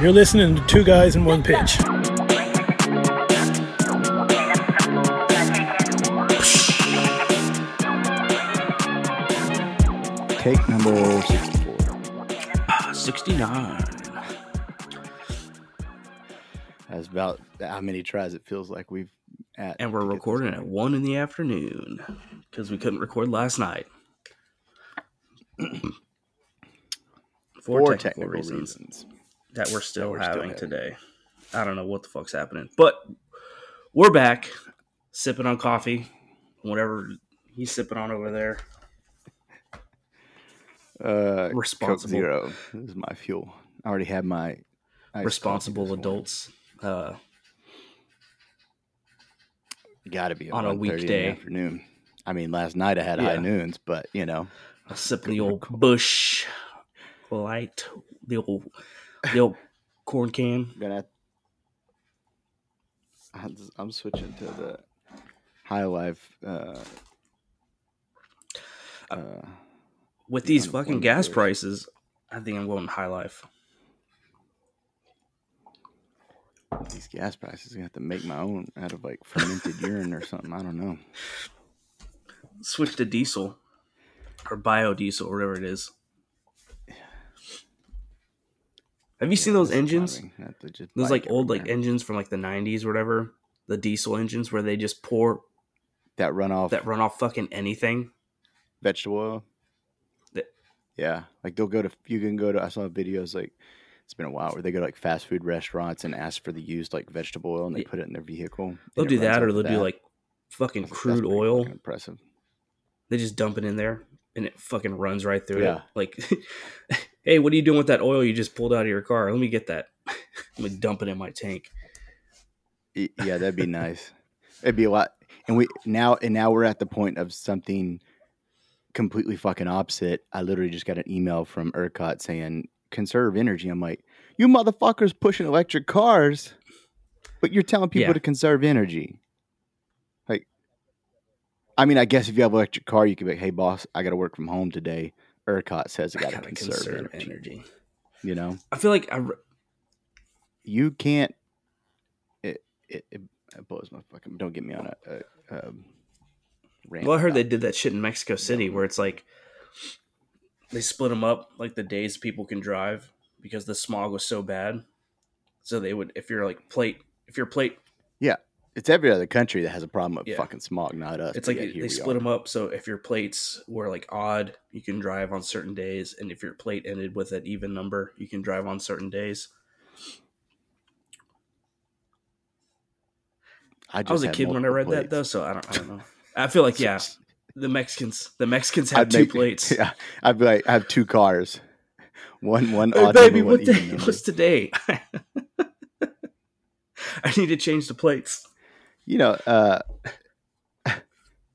You're listening to Two Guys in One Pitch. Take number 64. 69. That's about how many tries it feels like we've at. And we're to get this recording at 1 in the afternoon because we couldn't record last night. For, for technical, technical reasons, reasons. That we're still we're having having. today. I don't know what the fuck's happening. But we're back sipping on coffee, whatever he's sipping on over there. Uh, Coke Responsible. Zero. This is my fuel. I already had my responsible adults. Uh, Got to be on a 1:30 in weekday. afternoon. I mean, last night I had high noons, but you know, a sip of the old Busch Light, the old, the old corn can. I'm gonna. I'm switching to the High Life. Uh, uh, With these fucking one gas prices, I think I'm going high life. these gas prices, I have to make my own out of like fermented urine or something. I don't know. Switch to diesel or biodiesel or whatever it is. Have you seen those engines? flattering not to just Those like old like engines from like the 90s or whatever. The diesel engines where they just pour that run off that run off fucking anything. vegetable oil. That- Yeah, like they'll go to you can go to. I saw videos like it's been a while where they go to like fast food restaurants and ask for the used like vegetable oil and they Yeah. put it in their vehicle. They'll do that or they'll of do like fucking That's- that's crude pretty oil. fucking Impressive. They just dump it in there and it fucking runs right through Yeah. it. Like, hey, what are you doing with that oil you just pulled out of your car? Let me get that. Let me dump it in my tank. Yeah, that'd be nice. It'd be a lot. And we now and now we're at the point of something completely fucking opposite. I literally just got an email from ERCOT saying conserve energy. I'm like, you motherfuckers pushing electric cars, but you're telling people Yeah. to conserve energy. Like, I mean, I guess if you have an electric car, you could be like, hey boss, I got to work from home today. ERCOT says I got to Gotta conserve, energy. You know, I feel like I, re- you can't. It it, it, blows my fucking. Don't get me on a. a, um rant well, I heard they did that shit in Mexico City where it's like they split them up like the days people can drive because the smog was so bad. So they would, if you're like plate, if your plate It's every other country that has a problem with Yeah. fucking smog, not us. It's like yet they split are. them up. So if your plates were like odd, you can drive on certain days, and if your plate ended with an even number, you can drive on certain days. I, I was a kid when I read that though, so I don't, I don't know. I feel like yeah, the Mexicans, the Mexicans have I'd two make- plates. Yeah, I'd be like, I have two cars, one one Hey, odd baby, number, what day? What's today? I need to change the plates. You know, uh,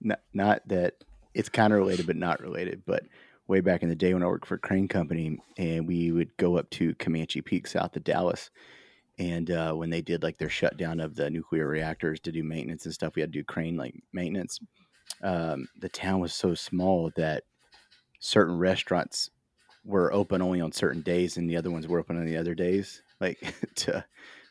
not not that it's kind of related, but not related. But way back in the day when I worked for crane company, and we would go up to Comanche Peak, south of Dallas. And uh, when they did like their shutdown of the nuclear reactors to do maintenance and stuff, we had to do crane like maintenance. Um, the town was so small that certain restaurants were open only on certain days, and the other ones were open on the other days, like to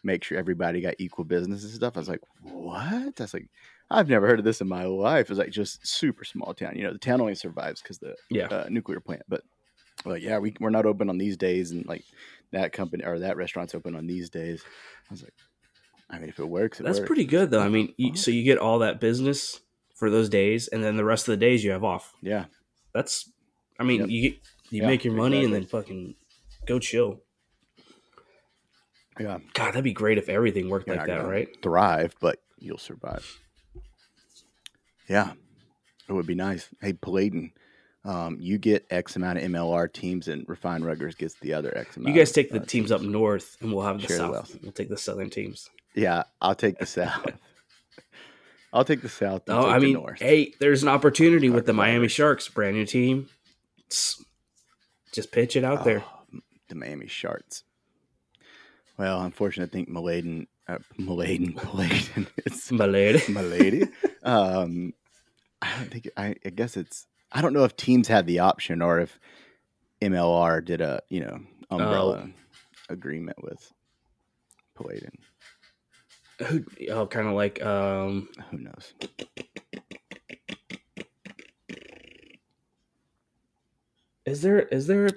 make sure everybody got equal business and stuff. I was like, what? That's like, I've never heard of this in my life. It was like just super small town. You know, the town only survives because the Yeah. uh, nuclear plant. But like, yeah, we we're not open on these days, and like that company or that restaurant's open on these days. I was like, I mean, if it works, it That's works. pretty good though. I mean, you, so you get all that business for those days, and then the rest of the days you have off. Yeah, That's, I mean, Yep. you get you Yeah, make your money and then fucking go chill. Yeah. God, that'd be great if everything worked You're like that, right? Thrive, but you'll survive. Yeah, it would be nice. Hey, Paladin, um, you get X amount of MLR teams, and Refined Ruggers gets the other X amount. You guys take the uh, teams up north, and we'll have the south. We'll take the southern teams. Yeah, I'll take the South. I'll take the South. Oh, I mean, North. hey, there's an opportunity with the Miami. Sharks, brand new team. Just pitch it out there. Oh, the Miami Sharks. Well, unfortunately, I think Maladen, uh, Maladen, Maladen, it's My lady. Malady. um, I don't think. I, I guess it's. I don't know if teams had the option or if MLR did a you know umbrella Oh. agreement with Paladin. Who? Oh, kind of like um, Who knows? is there is there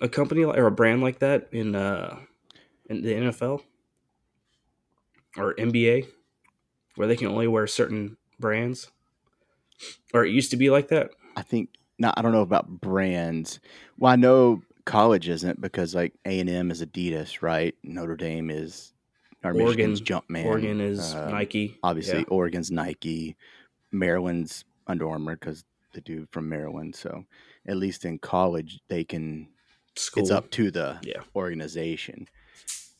a company or a brand like that in uh in the NFL or NBA where they can only wear certain brands? Or it used to be like that. I think not. I don't know about brands. Well, I know college isn't because like A and M is Adidas, right? Notre Dame is or Oregon- Michigan's Jumpman. Oregon is uh, Nike. Obviously, Yeah. Oregon's Nike. Maryland's Under Armour because the dude from Maryland. So at least in college, they can. School. It's up to the Yeah. organization.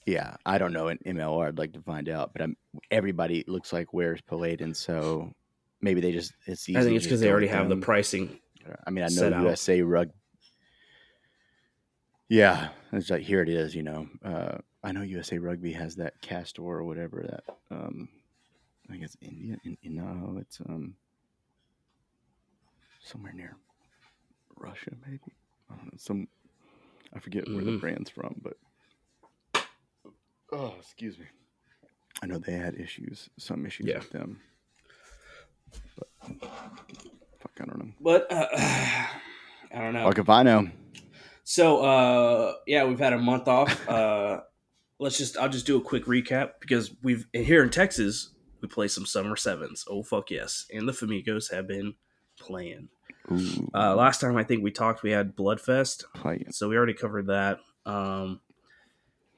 Yeah, I don't know in MLR. I'd like to find out, but I'm, everybody looks like wears Paladin, so maybe they just it's easy. I think it's because they already with have the pricing. I mean, I know set out. USA rug. Yeah, it's like here it is. You know, uh, I know USA Rugby has that castor or whatever that. Um, I think it's India. In, in, no, it's um somewhere near Russia, maybe. I don't know. Some I forget where the Mhm. brand's from, but oh, excuse me. I know they had issues, some issues Yeah. with them. But fuck, I don't know. But uh, I don't know. Fuck if I know. So uh yeah, we've had a month off. Uh let's just I'll just do a quick recap because we've here in Texas we play some summer sevens. Oh fuck yes. And the Famigos have been playing. Uh last time I think we talked we had Bloodfest. playing. So we already covered that. Um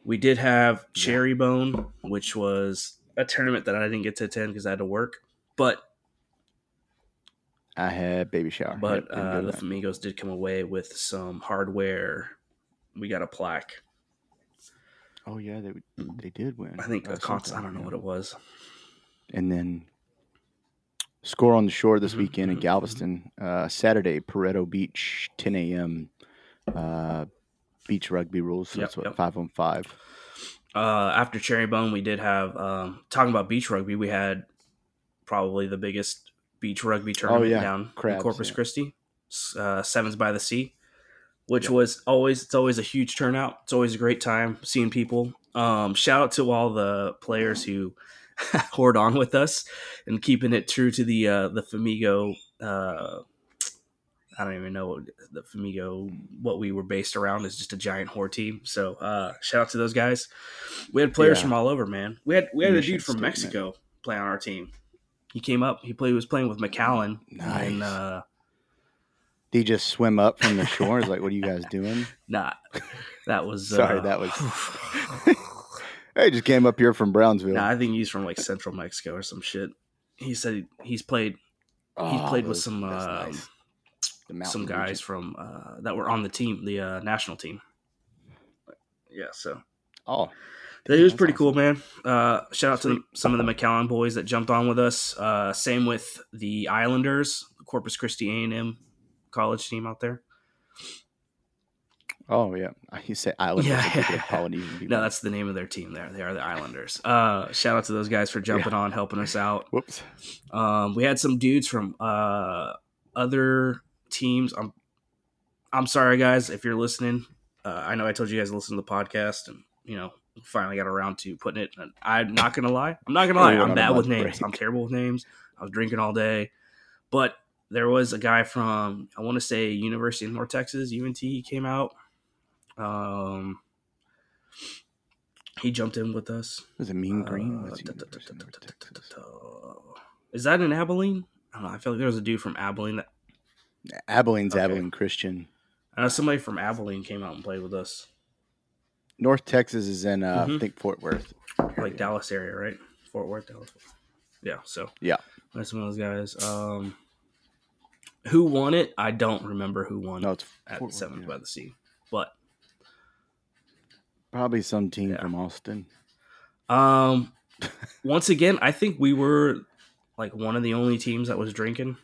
we did have Cherry Bone, which was a tournament that I didn't get to attend because I had to work. But I had baby shower. but Yep, uh, the. Famigos did come away with some hardware. We got a plaque. oh yeah, they they did win. I think a cons- I don't know yeah. what it was. And then score on the shore this Mhm, weekend in mhm, Galveston. Uh, Saturday, Porretto Beach, 10 a.m. Uh, beach rugby rules. So Yep, that's what yep. five on five. Uh, after Cherry Bone, we did have um, talking about beach rugby. We had probably the biggest beach rugby tournament Oh, yeah. down Crabs, in Corpus yeah. Christi, uh, Sevens by the Sea, which Yep. was always it's always a huge turnout. It's always a great time seeing people. Um, shout out to all the players who hoard on with us and keeping it true to the uh, the Famigo. Uh, I don't even know what the Famigo what we were based around is just a giant whore team. So uh, shout out to those guys. We had players Yeah. from all over, man. We had we had a dude from statement. Mexico play on our team. He came up. He played. Was playing with McAllen. And Nice. uh, Did he just swim up from the shore? It's like, what are you guys doing? nah, that was Sorry, uh, that was. Hey, just came up here from Brownsville. nah, I think he's from like Central Mexico or some shit. He said he's played. He's Oh, played with some um, nice. Some guys region. from uh, that were on the team, the uh, national team. Yeah, so Oh, it was pretty cool, man. Uh, shout out to some of the McAllen boys that jumped on with us. Uh, same with the Islanders, Corpus Christi A and M college team out there. Oh yeah, you say Islanders. Yeah, Yeah, yeah. Polynesian people. No, that's the name of their team. There, they are the Islanders. Uh, shout out to those guys for jumping on, helping us out. whoops. Um, we had some dudes from uh, other teams. I'm, I'm sorry, guys, if you're listening. Uh, I know I told you guys to listen to the podcast, and you know, finally got around to putting it. And I'm not gonna lie. I'm not gonna lie. I'm bad with names. break. I'm terrible with names. I was drinking all day, but there was a guy from I want to say University of North Texas, UNT. He came out. Um, he jumped in with us. Was it Mean Green? Uh, da- da- University da- of da- North da- da- Texas? da- da. Is that in Abilene? I don't know. I feel like there was a dude from Abilene. That, Abilene's Okay. Abilene Christian. I know somebody from Abilene came out and played with us, North Texas is in, uh, I Mhm. think, Fort Worth. like area. Dallas area, right? Fort Worth, Dallas. Yeah. So Yeah. that's one of those guys. Um, who won it? I don't remember who won No, it's at Fort Seventh yeah. by the Sea, but probably some team Yeah. from Austin. um, once again, I think we were like one of the only teams that was drinking.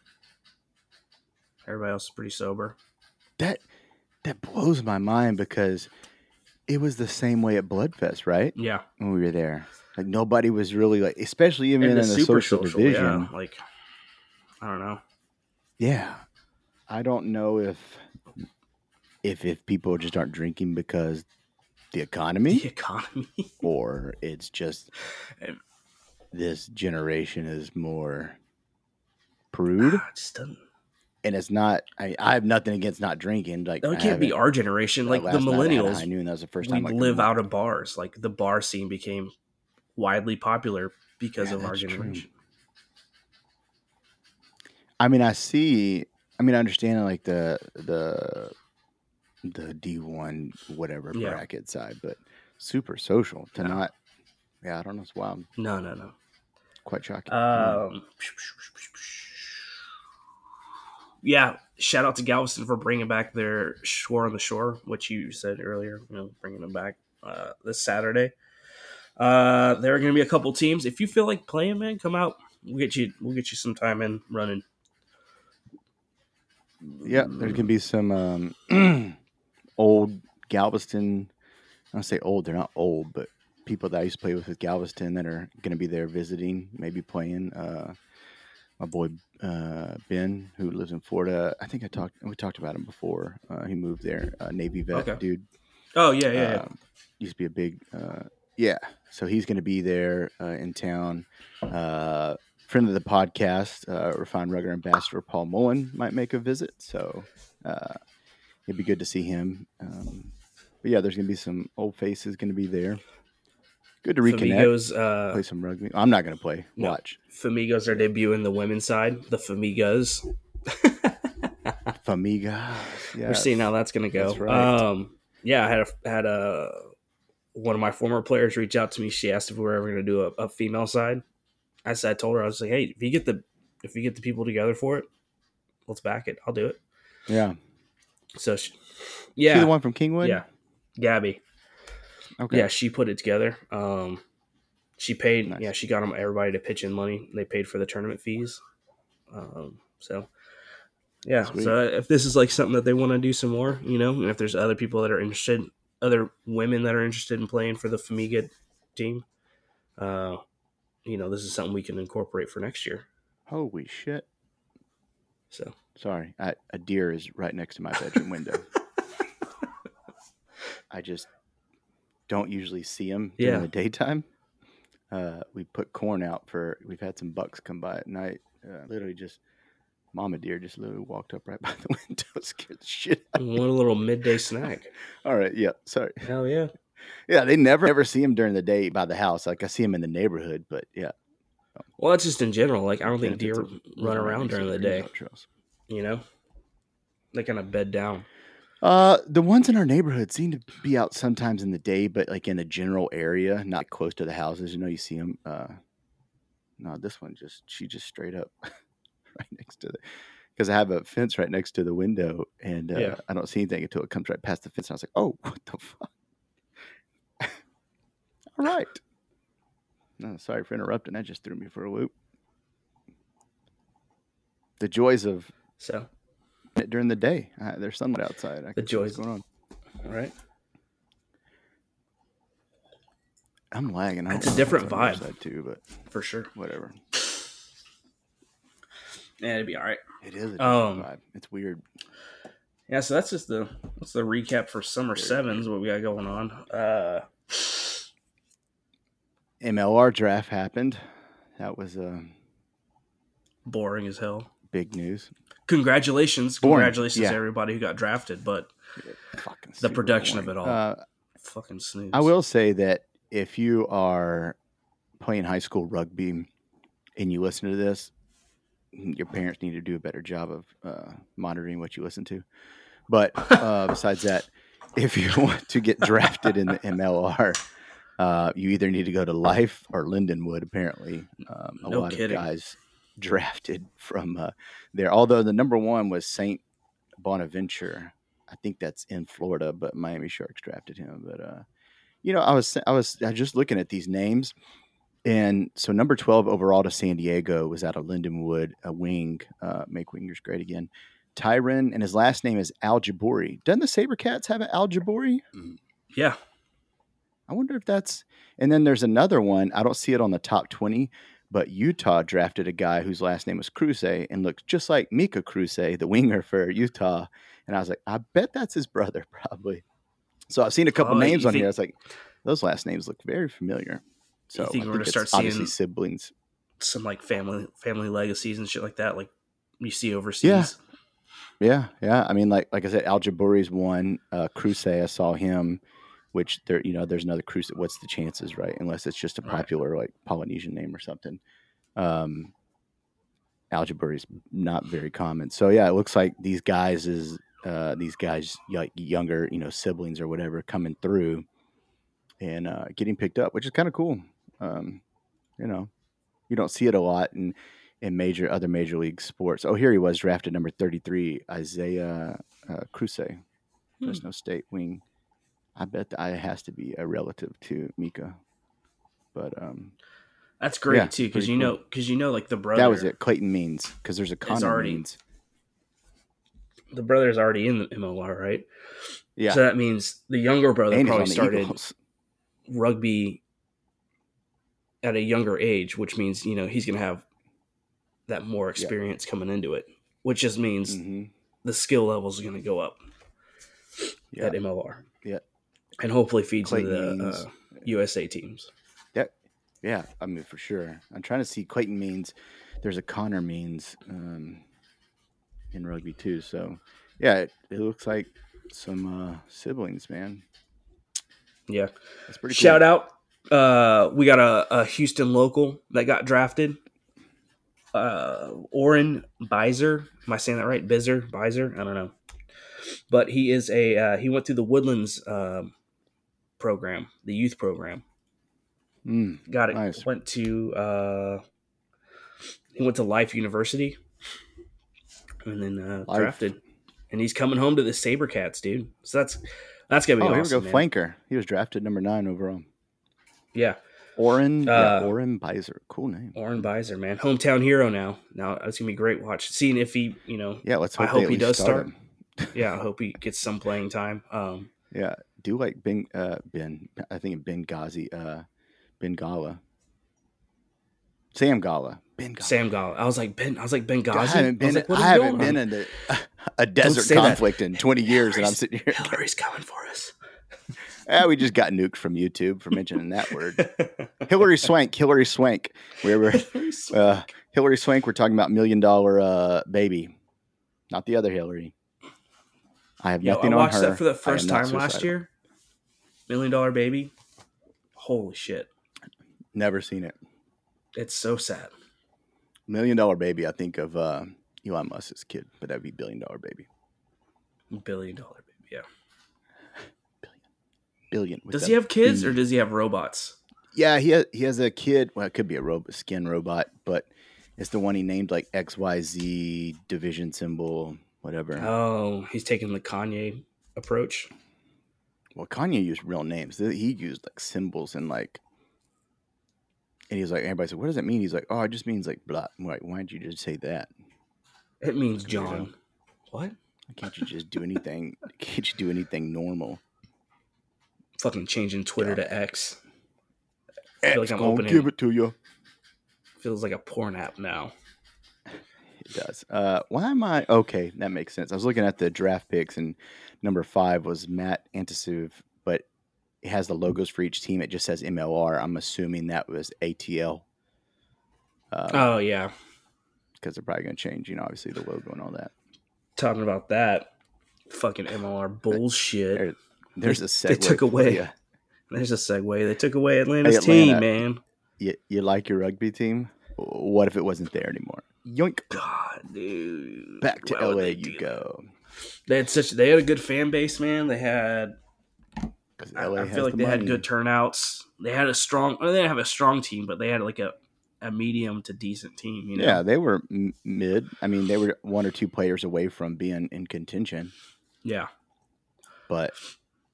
Everybody else is pretty sober. That that blows my mind because it was the same way at Bloodfest, right? Yeah. When we were there, like nobody was really like, especially even in the social, social, division. yeah. Like, I don't know. Yeah. I don't know if if if people just aren't drinking because the economy, the economy. or it's just this generation is more prude, Ah, it just doesn't. And it's not. I, I have nothing against not drinking. Like No, it can't be our generation. Like the night I millennials. That was the first we time. like, live out of bars. Like the bar scene became widely popular because Yeah, of our that's true. generation. I mean, I see. I mean, I understand like the the the D one whatever Yeah. bracket side, but super social to No. not. Yeah, I don't know. It's wild. No, no, no. Quite shocking. Um, yeah, shout out to Galveston for bringing back their Score on the Shore, which you said earlier. You know, bringing them back uh, this Saturday. Uh, there are going to be a couple teams. If you feel like playing, man, come out. We'll get you. We'll get you some time in running. yeah, there gonna be some um, old Galveston. I don't say old; they're not old, but people that I used to play with with Galveston that are gonna be there visiting, maybe playing. Uh, my boy uh, Ben, who lives in Florida. I think I talked. We talked about him before. Uh, he moved there. Uh, Navy vet Okay. dude. Oh yeah, yeah, yeah. Um, used to be a big, uh, yeah. So he's going to be there uh, in town. Uh, friend of the podcast, uh, Refined Rugger Ambassador Paul Mullen might make a visit. So uh, it'd be good to see him. Um, but yeah, there's going to be some old faces going to be there. Good to reconnect, Famigos, uh, play some rugby. I'm not going to play. No. Watch Famigos are debuting the women's side. The Famigos. Famiga. Yeah, We're seeing how that's going to go. That's right. Um, yeah, I had a had a one of my former players reach out to me. She asked if we were ever going to do a, a female side. I said, I told her I was like, hey, if you get the if you get the people together for it, let's back it. I'll do it. Yeah, So, she, yeah. yeah, the one from Kingwood. yeah, Gabby. Okay. Yeah, she put it together. Um, she paid. Nice. Yeah, she got them everybody to pitch in money. They paid for the tournament fees. Um, so yeah. Sweet. So if this is like something that they want to do some more, you know, and if there's other people that are interested, other women that are interested in playing for the Famiga team, uh, you know, this is something we can incorporate for next year. Holy shit. So Sorry, I, a deer is right next to my bedroom window. I just don't usually see them during Yeah. the daytime. Uh, we put corn out for. We've had some bucks come by at night. Uh, literally, just mama deer just literally walked up right by the window, scared the shit. Out. one little midday snack. All right, yeah, sorry. Hell yeah. Yeah, they never ever see them during the day by the house. Like I see them in the neighborhood, but yeah, Well, that's just in general. Like I don't think deer run around during the day. Trails. You know, they kind of bed down. Uh, the ones in our neighborhood seem to be out sometimes in the day, but like in the general area, not close to the houses. You know, you see them. Uh, no, this one just she just straight up right next to the because I have a fence right next to the window, and uh, Yeah. I don't see anything until it comes right past the fence. And I was like, oh, what the fuck? All right. No, sorry for interrupting. That just threw me for a loop. The joys of So it during the day. Uh, there's sunlight outside. I The can see what's joys. going on. all right. I'm lagging. It's a different vibe. too, but For sure. whatever. Yeah, it'd be all right. It is a different Um, vibe. It's weird. Yeah, so that's just the that's the recap for summer Very sevens. What we got going on? Uh, MLR draft happened. That was uh, boring as hell. big news. Congratulations, Boring, congratulations yeah. to everybody who got drafted, but Fucking The super production of it all. Uh, fucking snooze. I will say that if you are playing high school rugby and you listen to this, your parents need to do a better job of uh, monitoring what you listen to. But uh, besides that, if you want to get drafted in the MLR, uh, you either need to go to Life or Lindenwood. Apparently, um, a No lot kidding. of guys drafted from uh, there. Although the number one was Saint Bonaventure. I think that's in Florida, but Miami Sharks drafted him. But uh, you know, I was I was I was just looking at these names, and so number twelve overall to San Diego was out of Lindenwood, a wing. Uh, make wingers great again. Tyron, and his last name is Al Jabori. Doesn't the Sabercats have an Al Jabori? yeah, I wonder if that's. And then there's another one. I don't see it on the top 20, but Utah drafted a guy whose last name was Cruce and looks just like Mika Cruce, the winger for Utah. And I was like, I bet that's his brother, probably. So I've seen a couple Oh, names on think- here. It's like those last names look very familiar. So think I we're gonna start obviously seeing- siblings. Some like family family legacies and shit like that, like you see overseas. Yeah, yeah. I mean, like like I said, Al Jaburi's one. Uh, Cruce, I saw him. Which there, you know, there's another Cruce. What's the chances, right? Unless it's just a Right. popular like Polynesian name or something. Um, Al Jaburi's not very common. So yeah, it looks like these guys is uh, these guys like younger, you know, siblings or whatever coming through and uh, getting picked up, which is kind of cool. Um, you know, you don't see it a lot in in major other major league sports. Oh, here he was drafted number thirty three, Isaiah uh, Cruce, Fresno State wing. I bet that has to be a relative to Mika, but um, That's great Yeah, too, because you cool. know, because you know, like the brother. that was it. Clayton Means because there's a Connor already- Means. The brother's already in the MLR, right? Yeah, So that means the younger brother and probably started Eagles. rugby at a younger age, which means you know he's going to have that more experience coming into it, which just means Mhm. the skill level is going to go up Yeah, at MLR. And hopefully feeds into Clayton the uh, USA teams. Yeah, yeah. I mean for sure. I'm trying to see Clayton Means. There's a Connor Means um, in rugby too. So yeah, it, it looks like some uh, siblings, man. Yeah. That's pretty. Shout out. Uh, we got a, a Houston local that got drafted. Uh, Oren Bizer. Am I saying that right? Bizer? Bizer? I don't know. But he is a, uh, he went through the Woodlands um, program, the youth program. Mm, Got it. Nice. Went to, uh, he went to Life University and then uh, Life. drafted. And he's coming home to the Sabercats, dude. So that's, that's going to oh, be here awesome. we go. man. Flanker. He was drafted number nine overall. Yeah. Oren. Uh, yeah, Oren Bizer. Cool name. Oren Bizer, man, hometown hero now. Now it's gonna be great watch. Seeing if he, you know, Yeah, let's hope. they hope he does start. him. yeah, I hope he gets some playing time. Um, Yeah, do like Ben. Uh, ben. I think Ben Ghazi. Uh, Ben Gala. Sam Gala. Ben Gala. Sam Gala. I was like Ben. I was like Ben I haven't been. I, like, I haven't been in the, a desert say that. conflict in 20 years, and I'm sitting here. Hillary's coming for us. Ah, we just got nuked from YouTube for mentioning that word. Hillary Swank. Hillary Swank. We were Hillary's- uh, Hillary Swank. We're talking about million dollar uh, baby, not the other Hillary. I have Yo, I nothing on watched that for the first time last year. Million Dollar Baby. Holy shit! Never seen it. It's so sad. Million dollar baby. I think of uh, Elon Musk's kid, but that'd be billion dollar baby. Billion Dollar Baby. Yeah. Billion. with Does he have kids or does he have robots? Yeah, he has, he has a kid. Well, it could be a robot, skin robot, but it's the one he named like X Y Z division symbol, whatever. Oh, he's taking the Kanye approach. Well, Kanye used real names. He used like symbols and like, and he's like, everybody said, "What does that mean?" He's like, "Oh, it just means like blah." I'm like, why did you just say that? It means John. What? Why can't you just do anything? can't you do anything normal? Fucking changing Twitter Yeah. to X. X feel like I'm gonna opening- give it to you. Feels like a porn app now. It does. Uh, why am I okay? That makes sense. I was looking at the draft picks, and number five was Matt Antisiv, but it has the logos for each team. It just says MLR. I'm assuming that was ATL. Um, Oh yeah, because they're probably going to change, you know, obviously the logo and all that. talking about that fucking MLR bullshit. There, there's a segue. they took away- ya. There's a segue. They took away Atlanta's Hey, Atlanta. team, man. You, you like your rugby team? What if it wasn't there anymore? Yoink! God, dude. Back to Why LA you go. They had such. They had a good fan base, man. They had. I, I feel like the they had good turnouts. They had a strong. Well, they didn't have a strong team, but they had like a a medium to decent team. You know. Yeah, they were m- mid. I mean, they were one or two players away from being in contention, Yeah. but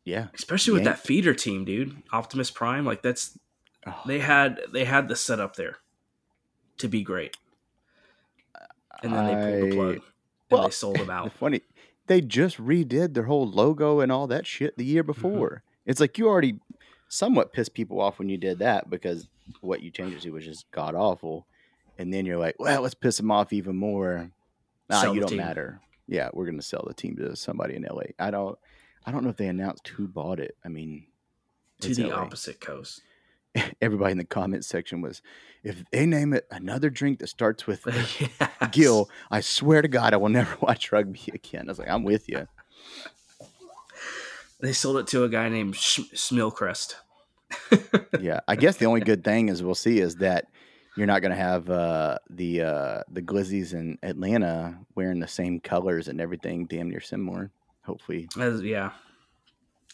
yeah, Especially with Yank- that feeder team, dude. Optimus Prime, like that's Oh, they had they had the setup there to be great, and then they pulled the plug and well, they sold them out. funny they just redid their whole logo and all that shit the year Mm-hmm. before. It's like you already somewhat pissed people off when you did that because what you changed it to was just god awful, and then you're like, well, let's piss them off even more. Nah, Sell you don't team. matter. Yeah, we're gonna sell the team to somebody in LA. I don't. I don't know if they announced who bought it. I mean, to the LA. opposite coast. Everybody in the comment section was, if they name it another drink that starts with Yes. Gill, I swear to God, I will never watch rugby again. I was like, I'm with you. They sold it to a guy named Sh- Smilcrest. Yeah, I guess the only good thing is we'll see is that you're not going to have uh, the uh, the Glizzies in Atlanta wearing the same colors and everything, damn near similar. Hopefully, As- yeah,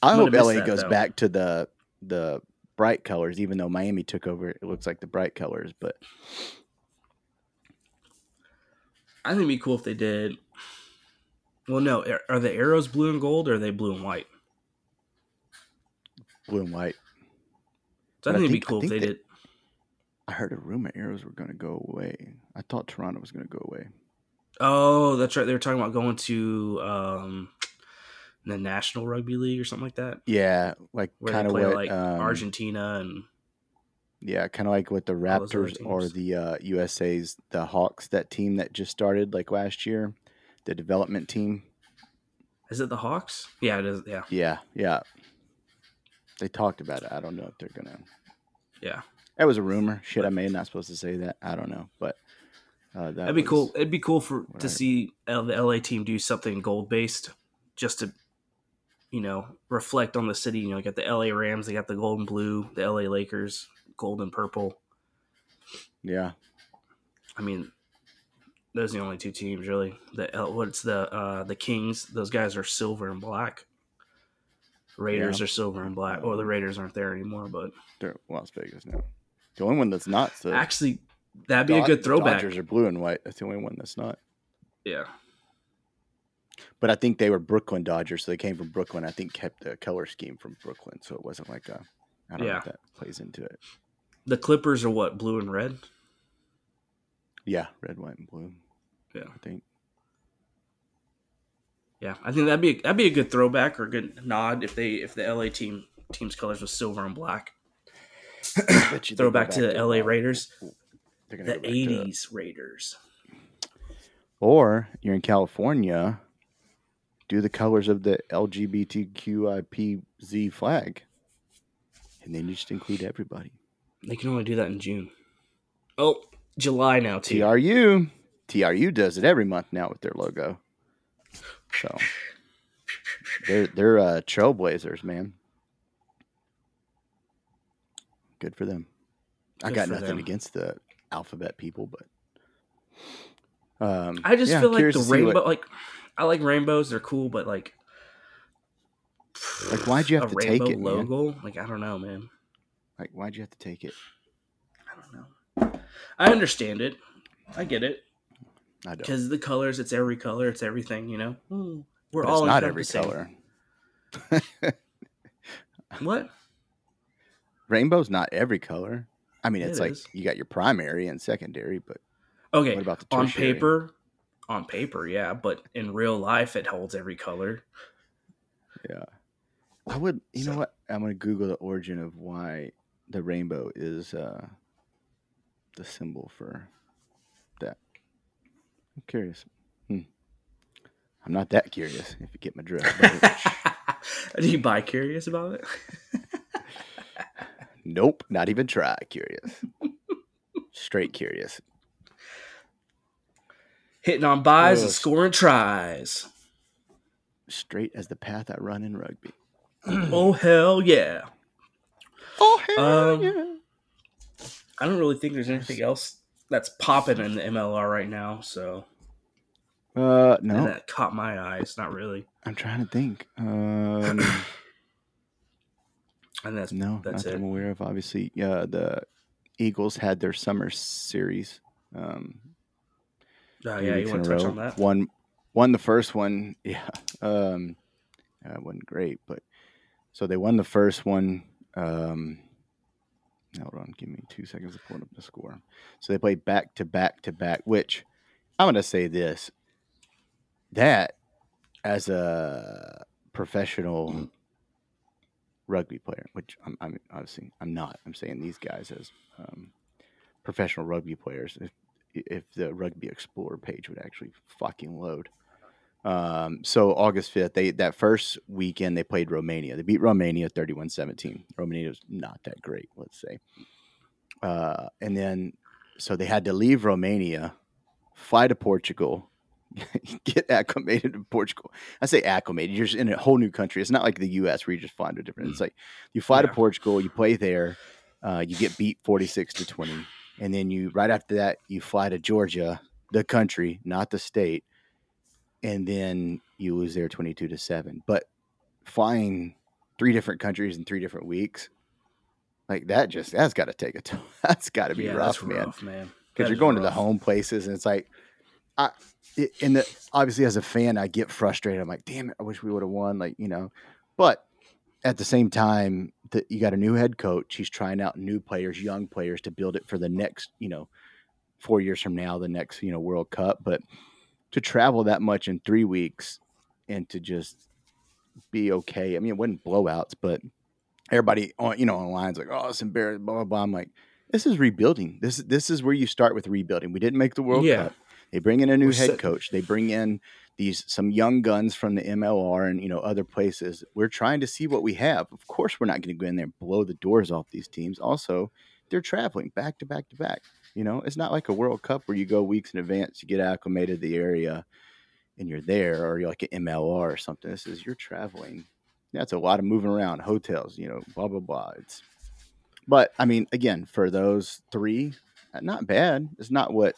I I'm hope LA that, goes though. back to the the bright colors, even though Miami took over. It looks like the bright colors, but I think it'd be cool if they did. Well, no, are- are the arrows blue and gold or are they blue and white? blue and white. So I But I think it'd be cool if they they- did. I heard a rumor arrows were going to go away. I thought Toronto was going to go away. Oh, that's right. They were talking about going to um, the National Rugby League or something like that, Yeah, like kind of like um, Argentina and Yeah, kind of like with the All those other Raptors or the uh, USA's the Hawks, that team that just started like last year, the development team. is it the Hawks? Yeah, it is. Yeah, Yeah, yeah. They talked about it. I don't know if they're gonna. yeah. That was a rumor. Shit, I may not supposed to say that. I don't know, but uh, that That'd be cool. It'd be cool for to I- see L- the LA team do something gold based, just to, you know, reflect on the city. You know, you got the LA Rams, they got the gold and blue, the LA Lakers, gold and purple. Yeah, I mean, those are the only two teams really. The what's the uh the Kings? Those guys are silver and black. Raiders Yeah. are silver and black. Well, the Raiders aren't there anymore, but they're Las Vegas now. The only one that's not. Actually, that'd be a good throwback. Dodgers are blue and white. That's the only one that's not. Yeah, But I think they were Brooklyn Dodgers, so they came from Brooklyn. I think kept the color scheme from Brooklyn, so it wasn't like a. I don't know if that plays into it. the Clippers are what blue and red. Yeah, red, white, and blue. Yeah. I think. Yeah, I think that'd be that'd be a good throwback or a good nod if they if the LA team team's colors was silver and black. Throwback to the LA Raiders, the go back to- '80s Raiders. Or you're in California, do the colors of the LGBTQIPZ flag, and then you just include everybody. They can only do that in June. Oh, July now too. TRU, TRU does it every month now with their logo. So they're they're uh, trailblazers, man. Good for them. I got nothing them. against the alphabet people, but um, I just yeah, feel like the see what- rainbow, like I like rainbows, they're cool, but like, Like, why'd you have to take it, man? logo? Like, I don't know, man. like why'd you have to take it? I don't know. I understand it. I get it I don't. because the colors, it's every color, it's everything. You know, Mm, we're But all it's not every color. What? Rainbow's not every color. I mean, it's It like you got your primary and secondary, but Okay, what about the on paper, on paper, yeah, but in real life, it holds every color. Yeah. I would, you know what? I'm going to Google the origin of why the rainbow is uh, the symbol for that. I'm curious. Hmm. I'm not that curious, if you get my drift. but- Are you bi curious about it? nope, not even try curious. Straight curious. Hitting on buys and scoring tries. Straight as the path I run in rugby. oh hell yeah! Oh, hell Um, yeah. I don't really think there's anything else that's popping in the MLR right now. So Uh, and no, that caught my eyes. Not really. I'm trying to think. Um, And that's no, that's not that it. I'm aware of. Obviously, yeah, the Eagles had their summer series. Um, Oh yeah, you want to touch on that? Won, won the first one. Yeah, um, it wasn't great, but so they won the first one. Um, hold on, give me two seconds to pull up the score. So they played back to back to back. Which I'm going to say this: that as a professional rugby player, which I'm, I'm obviously I'm not. I'm saying these guys as um, professional rugby players. If if the Rugby Explorer page would actually fucking load. Um, so August 5th, they that first weekend they played Romania. They beat Romania 31-17. Romania was not that great, let's say. Uh, and then so they had to leave Romania, fly to Portugal, get acclimated to Portugal. I say acclimated, you're just in a whole new country. It's not like the US where you just fly to different. It's like you fly to Portugal, you play there, uh, you get beat 46 to 20. And then you right after that, you fly to Georgia, the country, not the state and then you lose there 22 to 7 but flying three different countries in three different weeks like that just that's got to take a toll. That's got to be yeah, rough rough, man. because you're going to the home places and it's like i it, and the, obviously as a fan i get frustrated. I'm like damn it i wish we would have won like you know. But at the same time that you got a new head coach he's trying out new players young players to build it for the next you know four years from now the next you know world cup. But to travel that much in three weeks and to just be okay i mean it wasn't blowouts but everybody on you know online's like oh it's embarrassing blah blah blah. I'm like this is rebuilding. This this is where you start with rebuilding. We didn't make the world Yeah. cup. They bring in a new We're head set- coach. They bring in these some young guns from the mlr and you know other places. We're trying to see what we have. Of course we're not going to go in there and blow the doors off these teams. Also they're traveling back to back to back. You know it's not like a world cup where you go weeks in advance you get acclimated to the area and you're there or you're like an mlr or something. This is you're traveling. That's a lot of moving around hotels you know blah blah blah. It's but i mean again for those three not bad. It's not what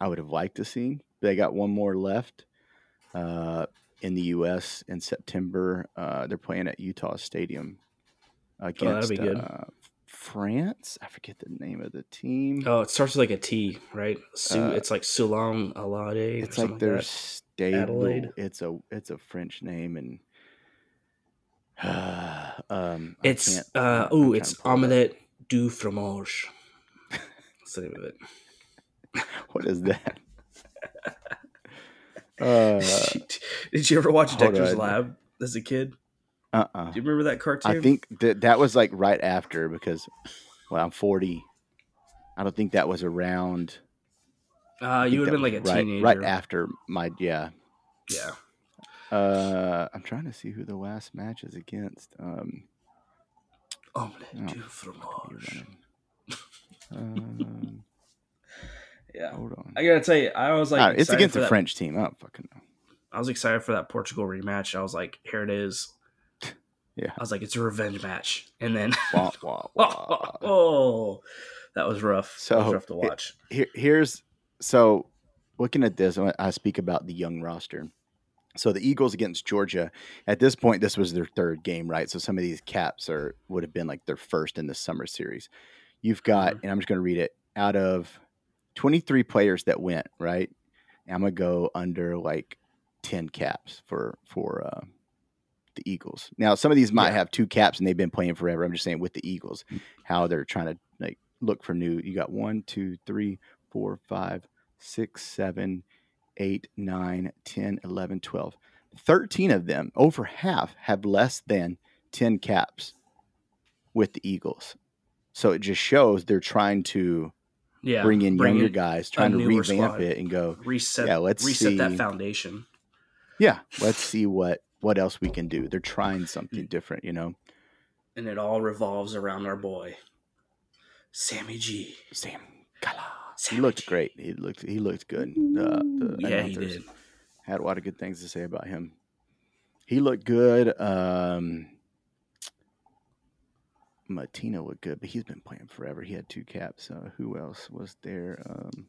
i would have liked to see. They got one more left uh, in the us in september uh, they're playing at utah stadium against be good. Uh, france i forget the name of the team Oh, it starts with like a T, right? Su- Uh, it's like Sulang Alade. it's like their that. stable Adelaide? it's a it's a french name and um It's uh oh, it's up. omelette du fromage. That's the name of it. What is that? uh, Did you ever watch Dexter's on. Lab as a kid? uh-uh. Do you remember that cartoon? I think that that was like right after because, well, I'm 40. I don't think that was around. uh, you would have been like a right, teenager. right after my yeah. Yeah. Uh, I'm trying to see who the last match is against. Um, Omelette Oh, du fromage. running. Yeah. hold on. I gotta tell you, I was like, Ah, it's against the that- French team. I fucking know. I was excited for that Portugal rematch. I was like, here it is. Yeah. I was like, it's a revenge match, and then Wah, wah, oh, wah. oh, that was rough. that was So, rough to it- watch. here, here's so looking at this, I speak about the young roster. So the Eagles against Georgia. At this point, this was their third game, right? So some of these caps are would have been like their first in the summer series. You've got, Mhm. and I'm just going to read it out of 23 players that went, right? I'm gonna go under like 10 caps for for uh, the Eagles. Now, some of these might Yeah. have two caps and they've been playing forever. I'm just saying with the Eagles, how they're trying to like look for new. You got one, two, three, four, five, six, seven, eight, nine, 10, 11, 12. 13 of them, over half, have less than 10 caps with the Eagles. So it just shows they're trying to Yeah, bring in bring younger in guys, trying to revamp squad. it and go, reset. Yeah, let's reset that foundation. yeah, let's see what what else we can do. They're trying something different, you know. and it all revolves around our boy, Sammy G. Sam Kala. He looked G. great. He looked he looked good. Uh, the Yeah, he did. Had a lot of good things to say about him. He looked good. Um, Matina looked good, but he's been playing forever. He had two caps. Uh, who else was there? Um,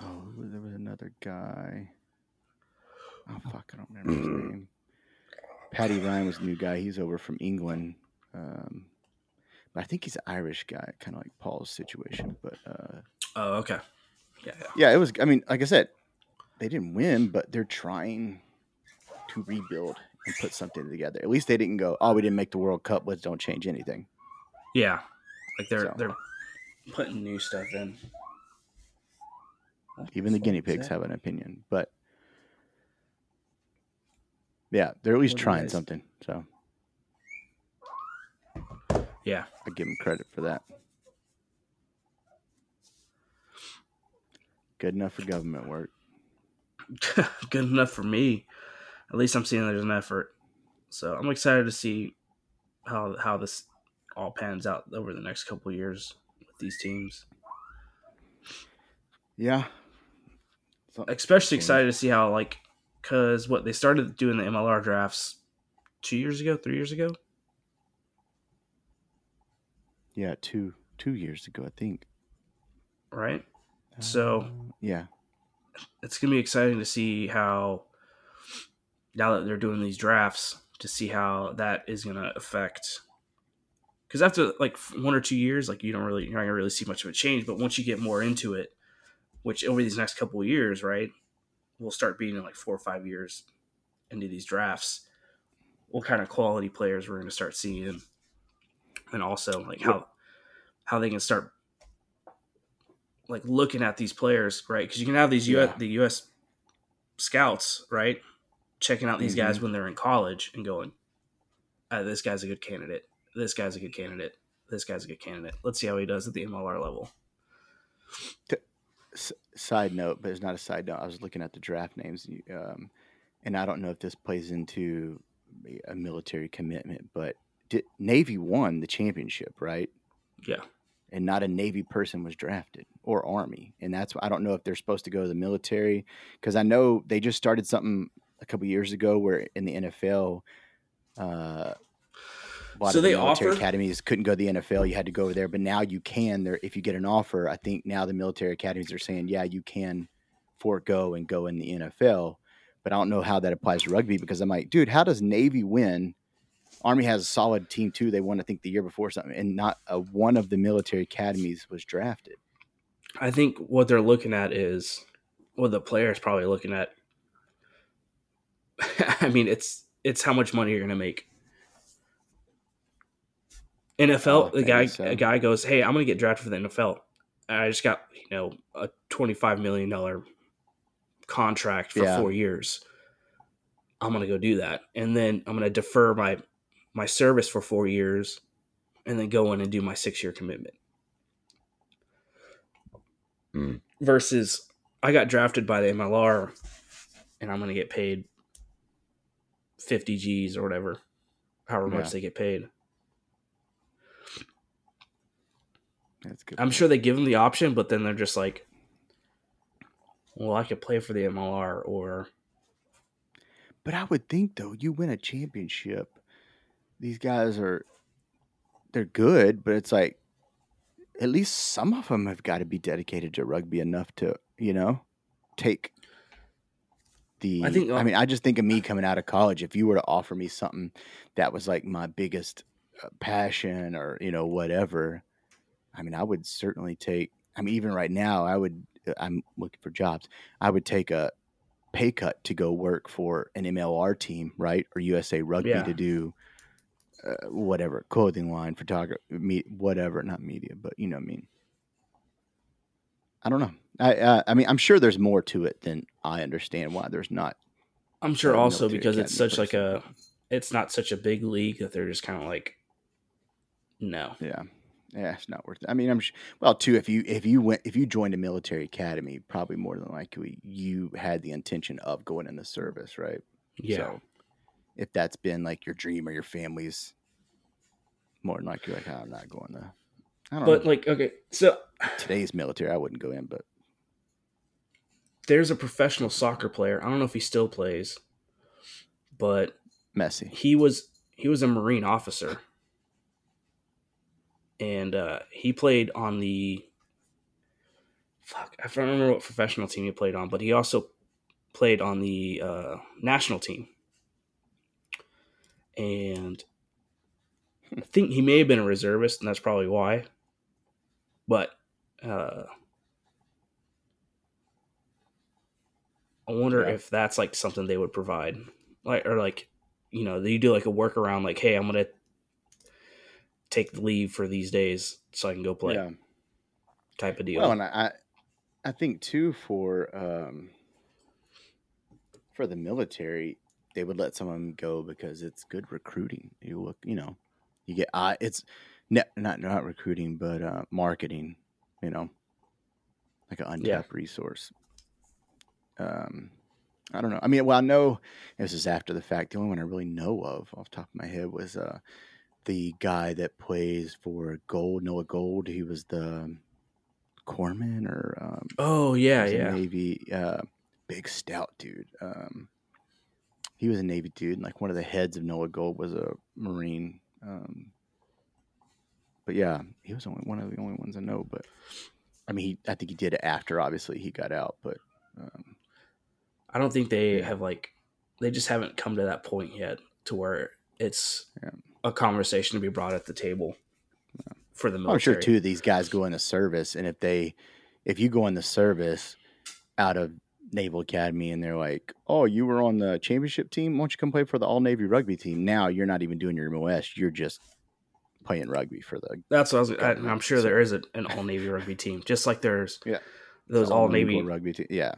oh, there was another guy. Oh fuck, I don't remember his name. Paddy Ryan was the new guy. He's over from England. Um, but I think he's an Irish guy, kind of like Paul's situation. But uh, Oh, okay. Yeah, yeah. yeah, it was. I mean, like I said, they didn't win, but they're trying to rebuild and put something together. At least they didn't go, "Oh, we didn't make the World Cup. Let's don't change anything." Yeah, like they're So. they're putting new stuff in. Even the guinea pigs have an opinion, but yeah, they're at least What trying something. So Yeah, I give them credit for that. Good enough for government work. good enough for me. At least I'm seeing there's an effort. So I'm excited to see how how this all pans out over the next couple years with these teams. Yeah. Especially excited to see how like because what they started doing the MLR drafts two years ago, three years ago. Yeah, two two years ago, I think. Right. So Uh, yeah, it's gonna be exciting to see how now that they're doing these drafts to see how that is gonna affect. Because after like one or two years, like you don't really you're not gonna really see much of a change. But once you get more into it, which over these next couple of years, right, we'll start being in like four or five years into these drafts. What kind of quality players we're gonna start seeing, and also like how how they can start like looking at these players, right? Because you can have these US, Yeah. the U.S. scouts, right, checking out these guys Mhm. when they're in college and going, uh, "This guy's a good candidate. This guy's a good candidate. This guy's a good candidate. Let's see how he does at the MLR level." Side note, but it's not a side note. I was looking at the draft names, um, and I don't know if this plays into a military commitment, but did, Navy won the championship, right? Yeah, And not a Navy person was drafted or Army, and that's why I don't know if they're supposed to go to the military because I know they just started something a couple years ago where in the NFL. Uh, a lot So of the they military offer- academies couldn't go to the NFL. You had to go over there, but now you can. There, if you get an offer, I think now the military academies are saying, yeah, you can forego and go in the NFL. But I don't know how that applies to rugby because I'm like, dude, how does Navy win? Army has a solid team too. They won, I think, the year before something, and not a, one of the military academies was drafted. I think what they're looking at is what the player's probably looking at. I mean, it's it's how much money you're going to make. NFL, Oh, the guy so. a guy goes, "Hey, I'm going to get drafted for the NFL. I just got you know a 25 million dollar contract for Yeah. four years. I'm going to go do that, and then I'm going to defer my my service for four years, and then go in and do my six year commitment." Mm. Versus, I got drafted by the MLR, and I'm going to get paid 50 G's or whatever, however much they get paid. That's good. I'm sure they give them the option, but then they're just like, well, I could play for the MLR or But I would think though, you win a championship, these guys are they're good, but it's like at least some of them have got to be dedicated to rugby enough to, you know, take the I think, uh, I mean, I just think of me coming out of college if you were to offer me something that was like my biggest uh, passion or, you know, whatever. I mean, I would certainly take I mean, even right now, I would uh, I'm looking for jobs. I would take a pay cut to go work for an MLR team, right, or USA Rugby Yeah. to do uh, whatever clothing line, photography, me, whatever, not media, but you know, what I mean, I don't know. I uh, I mean, I'm sure there's more to it than I understand. Why there's not. I'm sure also because it's such like a, it's not such a big league that they're just kind of like, no. Yeah, yeah, it's not worth it. I mean, I'm sh- well too. If you if you went if you joined a military academy, probably more than likely you had the intention of going in the service, right? Yeah. So if that's been like your dream or your family's, more than likely like "Oh, I'm not going to. I don't but know. like, okay, so Today's military, I wouldn't go in, but there's a professional soccer player. I don't know if he still plays, but messy. he was he was a marine officer and uh he played on the fuck i don't remember what professional team he played on but he also played on the uh national team and i think he may have been a reservist and that's probably why but uh i wonder Yeah. if that's like something they would provide like or like you know you do like a workaround like hey i'm gonna take the leave for these days so i can go play Yeah. type of deal Well, and I, I think too for um for the military, they would let someone go because it's good recruiting. You look, you know, you get uh, it's ne- not not recruiting, but uh, marketing. You know, like an untapped Yeah. resource. Um, I don't know. I mean, well, I know this is after the fact. The only one I really know of off the top of my head was uh, the guy that plays for Gold, NOLA Gold. He was the corpsman or um, Oh yeah, yeah. Navy uh, big stout dude. Um, he was a Navy dude, and like one of the heads of NOLA Gold was a Marine. Um, but yeah, he was only one of the only ones I know. But I mean, he, I think he did it after. Obviously, he got out. But um, I don't think they Yeah. have like they just haven't come to that point yet to where it's Yeah. a conversation to be brought at the table for the military. I'm sure too these guys go into service, and if they, if you go in the service out of Naval Academy, and they're like, "Oh, you were on the championship team. Why don't you come play for the All Navy rugby team?" Now you're not even doing your MOS. You're just playing rugby for the That's what I was. I, I'm sure there is a, an all navy rugby team, just like there's Yeah. those all navy. Rugby team. Yeah,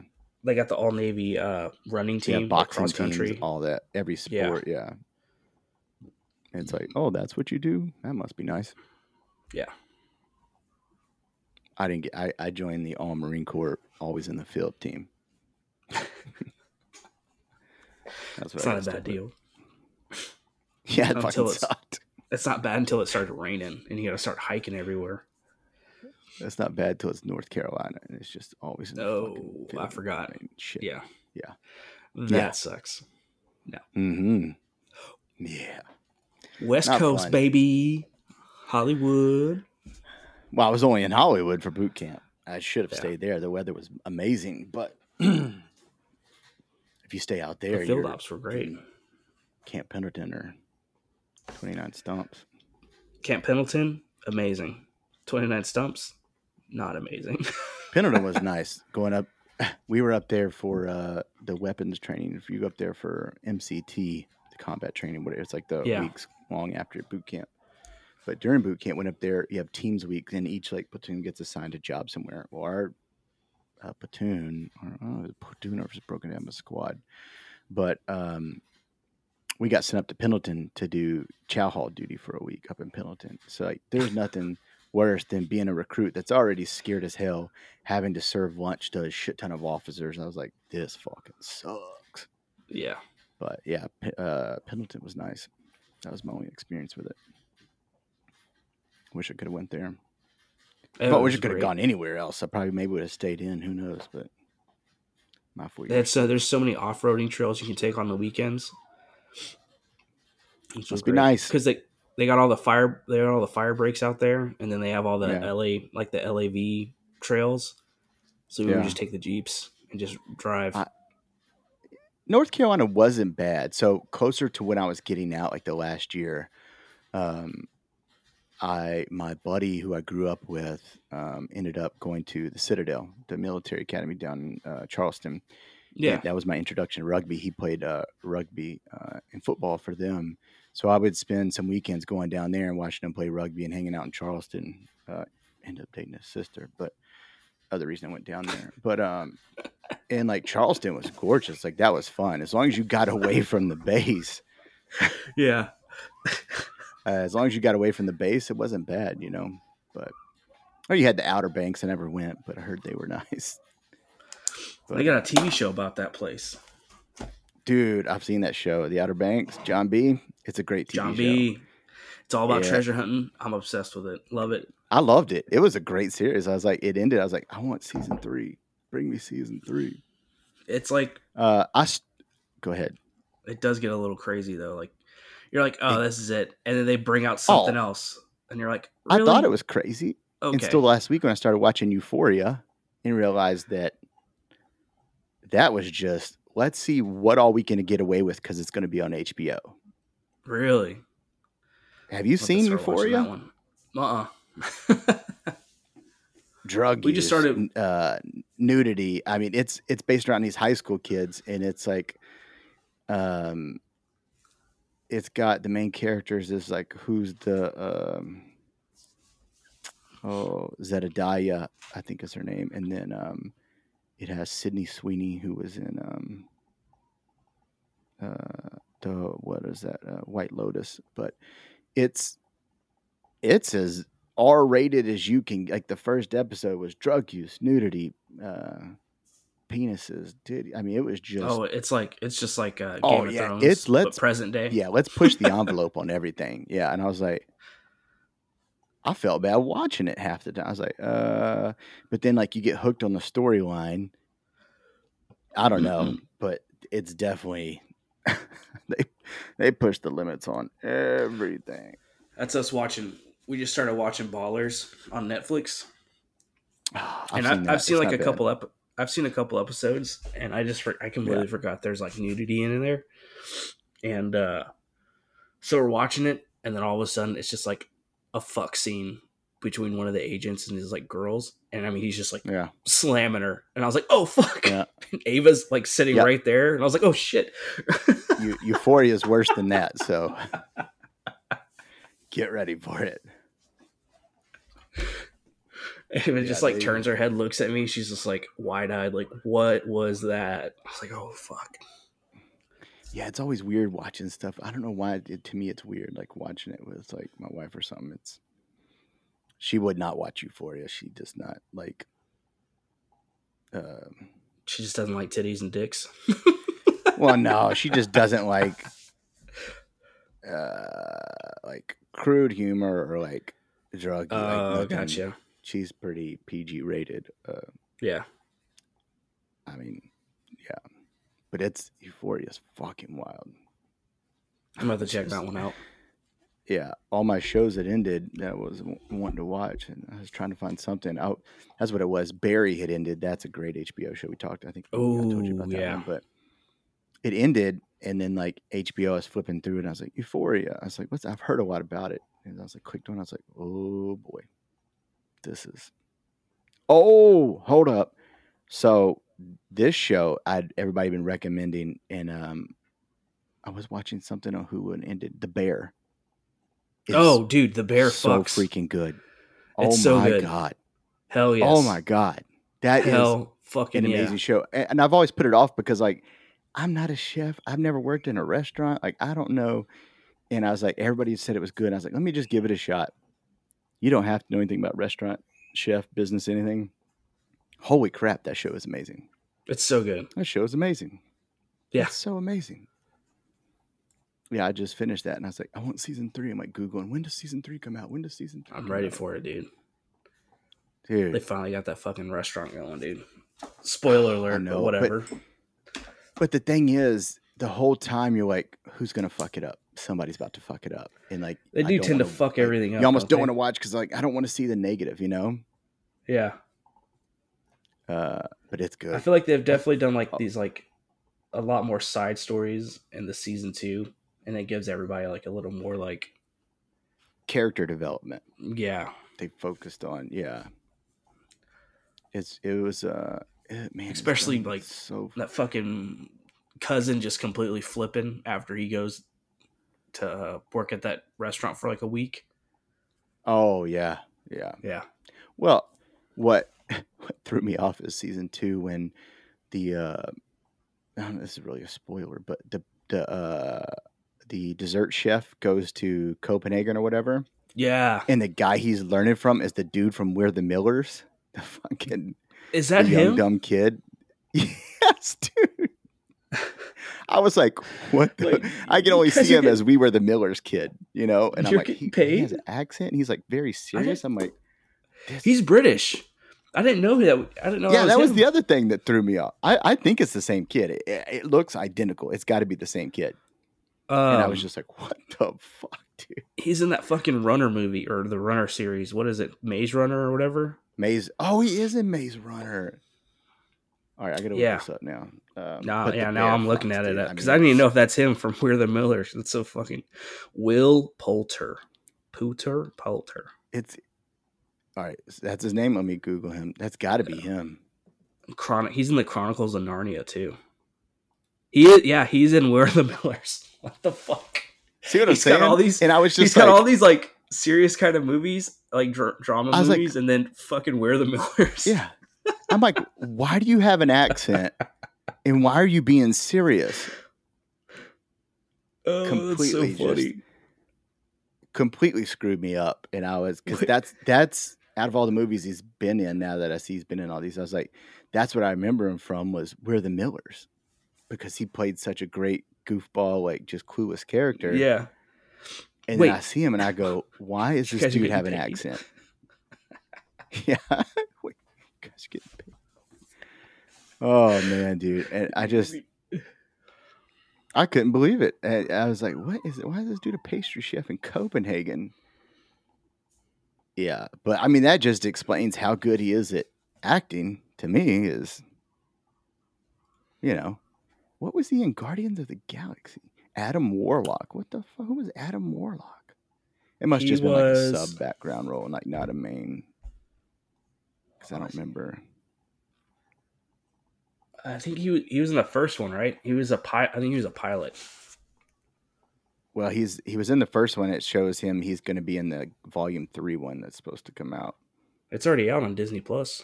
They got the all navy uh, running team, yeah, boxing cross country. all that, every sport. Yeah. And it's like, oh, that's what you do. That must be nice. Yeah. I didn't get. I, I joined the All Marine Corps, always in the field team. That's what It's I not a bad deal. Yeah, it Until fucking sucked. It's not bad until it started raining and you got to start hiking everywhere. That's not bad till it's North Carolina, and it's just always. In the Oh, I forgot. shit. Yeah. Yeah. That Yeah. sucks. Mm-hmm. Yeah. West Not Coast, fun. baby. Hollywood. Well, I was only in Hollywood for boot camp. I should have Yeah. stayed there. The weather was amazing, but if you stay out there, The field ops were great. Camp Pendleton or Twenty Nine Stumps. Camp Pendleton, amazing. 29 stumps, not amazing. Pendleton was nice. Going up, we were up there for uh, the weapons training. If you go up there for MCT, the combat training, whatever, it's like the Yeah. weeks long after boot camp. But during boot camp, went up there. You have teams weeks, and each like platoon gets assigned a job somewhere. Well, our uh, platoon, or I don't know, a platoon or if it's broken down a squad, but um, we got sent up to Pendleton to do chow hall duty for a week up in Pendleton. So like, there's nothing worse than being a recruit that's already scared as hell, having to serve lunch to a shit ton of officers. I was like, this fucking sucks. yeah. But yeah, uh, Pendleton was nice. That was my only experience with it. Wish I could have went there. It but wish I could have gone anywhere else. I probably maybe would have stayed in. Who knows? But my four years. It's, uh, there's so many off roading trails you can take on the weekends. Must be nice. because they they got all the fire they got all the fire breaks out there, and then they have all the Yeah. LA like the LAV trails. So we Yeah. would just take the jeeps and just drive. I- North Carolina wasn't bad. So closer to when I was getting out, like the last year, um, I my buddy who I grew up with um, ended up going to the Citadel, the military academy down in uh, Charleston. yeah, And that was my introduction to rugby. He played uh, rugby uh, and football for them, so I would spend some weekends going down there and watching them play rugby and hanging out in Charleston. Uh, ended up dating his sister, but other reason I went down there. But um, and like Charleston was gorgeous. Like that was fun as long as you got away from the base. yeah. Uh, as long as you got away from the base, it wasn't bad, you know. But oh, you had the Outer Banks. I never went, but I heard they were nice. But, They got a TV show about that place. Dude, I've seen that show, The Outer Banks. John B. It's a great TV John show. B. It's all about Yeah. treasure hunting. I'm obsessed with it. Love it. I loved it. It was a great series. I was like, it ended. I was like, I want season three. Bring me season three. It's like Uh, I st- go ahead. it does get a little crazy though. Like you're like, oh, this is it, and then they bring out something Oh. else, and you're like, I thought it was crazy okay. until last week when I started watching Euphoria and realized that that was just let's see what all we can get away with because it's going to be on HBO. Really. Have you I'll seen Euphoria? that one. Uh-uh. Drug We just started- uh, nudity. I mean, it's it's based around these high school kids, and it's like, um, it's got the main characters is like who's the um, oh Zendaya, I think is her name, and then um, it has Sydney Sweeney who was in um, uh, the what is that uh, White Lotus, but it's it's as R rated as you can. Like the first episode was drug use, nudity, uh, penises, dude. I mean, it was just Oh, it's like it's just like uh, Game Oh, of yeah, Thrones. it's- but let's- present day. yeah. Let's push the envelope on everything. Yeah, and I was like, I felt bad watching it half the time. I was like, uh, but then like you get hooked on the storyline. I don't know, but it's definitely they they push the limits on everything. That's us watching. We just started watching Ballers on Netflix, Ah, and seen I, that. I've seen It's like a bad. couple ep- I've seen a couple episodes, and I just for- I completely Yeah. forgot there's like nudity in there, and uh so we're watching it, and then all of a sudden it's just like a fuck scene between one of the agents and his like girls, and I mean he's just like Yeah, slamming her, and I was like, oh fuck, yeah. and Ava's like sitting Yeah. right there, and I was like, oh shit. Eu- Euphoria is worse than that, so get ready for it. Ava just Yeah, like they- turns her head, looks at me. She's just like wide eyed, like, what was that? I was like, oh fuck. Yeah, it's always weird watching stuff. I don't know why. It, to me, it's weird. Like watching it with like my wife or something. It's she would not watch Euphoria. She does not like. Um, She just doesn't like titties and dicks. well, no, she just doesn't like. Uh, like crude humor or like drug. Oh, like nothing. gotcha. She's pretty PG rated. Uh, Yeah. I mean, yeah, but it's Euphoria is fucking wild. I'm about to check that one out. Yeah, all my shows that ended that I was wanting to watch, and I was trying to find something out. That's what it was. Barry had ended. That's a great HBO show. We talked. I think oh, I told you about that yeah. one, but it ended, and then like HBO, I was flipping through, and I was like Euphoria. I was like, what's? I've heard a lot about it, and I was like, clicked on. I was like, oh boy, this is. Oh, hold up. So this show, I'd everybody been recommending, and um, I was watching something on Hulu and ended The Bear. It's oh, dude, the bear so fucks. freaking good. It's oh so my good. god. Hell oh yes. Oh my god. That is Hell fucking an yeah. amazing show. And I've always put it off because like I'm not a chef. I've never worked in a restaurant. Like I don't know. And I was like, everybody said it was good. I was like, let me just give it a shot. You don't have to know anything about restaurant, chef, business, anything. Holy crap, that show is amazing. It's so good. That show is amazing. Yeah. It's so amazing. Yeah, I just finished that and I was like, I want season three. I'm like Googling, when does season three come out? When does season 3 I'm ready out?" for it, dude. Dude. They finally got that fucking restaurant going, dude. Spoiler alert, know, but but- whatever. But the thing is, the whole time you're like, who's gonna fuck it up? Somebody's about to fuck it up, and like They do tend to wanna- fuck like, everything up. You almost don't want to watch because like I don't want to see the negative, you know. Yeah. Uh, but it's good. I feel like they've definitely done like these like a lot more side stories in the season two, and it gives everybody like a little more like Character development yeah. they focused on, yeah. It's it was uh it- man, Especially, like, so That fucking cousin just completely flipping after he goes to uh, work at that restaurant for like a week. oh yeah yeah Yeah. Well, what what threw me off is season two when the uh I don't know, this is really a spoiler, but the the uh the dessert chef goes to Copenhagen or whatever, Yeah. and the guy he's learning from is the dude from We're the Millers, the fucking Is that the young him? dumb kid. Yes, dude. I was like, what? The? Like, I can only see him as we were the Millers kid, you know. And I'm like, he, he has an accent. He's like very serious. I'm like, He's British. I didn't know that. I didn't know. yeah, that was him. the other thing that threw me off. I, I think it's the same kid. It, it looks identical. It's got to be the same kid. Um, And I was just like, what the fuck, dude? he's in that fucking Runner movie or the Runner series. What is it, Maze Runner or whatever? Maze. Oh, he is in Maze Runner. All right, I gotta look this up now. Um, Nah, yeah, now I'm looking at it because mean, I, didn't even know if that's him from We're the Millers. It's so fucking Will Poulter, Poulter, Poulter. It's all right. That's his name. Let me Google him. That's got to be him. Chronic. He's in the Chronicles of Narnia too. He is. Yeah, he's in We're the Millers. What the fuck? See what I'm saying? He's got all these- and I was He's just got all these like serious kind of movies, like dr- drama was like- movies, and then fucking We're the Millers. yeah. I'm like, why do you have an accent? And why are you being serious? oh, completely that's so funny. just- Completely screwed me up, and I was because that's that's out of all the movies he's been in, now that I see he's been in all these, I was like, that's what I remember him from was We're the Millers, because he played such a great goofball, like just clueless character. Yeah. And Wait. then I see him and I go, why is this dude have an paid. accent? yeah. Wait, guys getting paid. Oh man, dude. And I just I couldn't believe it. And I was like, what is it? Why is this dude a pastry chef in Copenhagen? Yeah, but I mean that just explains how good he is at acting to me is you know, what was he in Guardians of the Galaxy? Adam Warlock. What the fuck? Who was Adam Warlock? It must He just been like a sub background role, like not a main. Because I don't remember. I think he was, he was in the first one, right? He was a pilot. I think he was a pilot. Well, he's he was in the first one. It shows him he's going to be in the volume three one that's supposed to come out. It's already out on Disney Plus.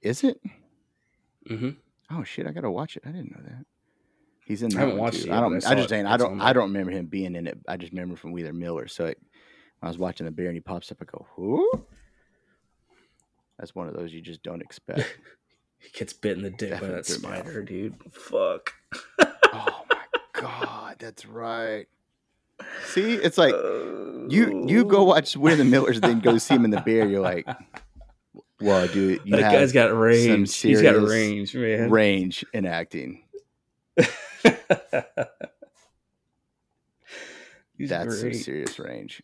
Is it? hmm Oh shit! I gotta watch it. I didn't know that. He's in. That I haven't watched too. it I don't. I I, just saying. I don't. I don't remember him being in it. I just remember from Wheeler Miller. So it, when I was watching the bear and he pops up, I go, "Who?" That's one of those you just don't expect. He gets bit in the dick by that spider, dude. Fuck. oh my god, that's right. See, it's like you you go oh. watch We're the Millers, then go see him in the bear. You're like, well, dude, you that guy's got range. He's got range, man. range in acting. That's some serious range.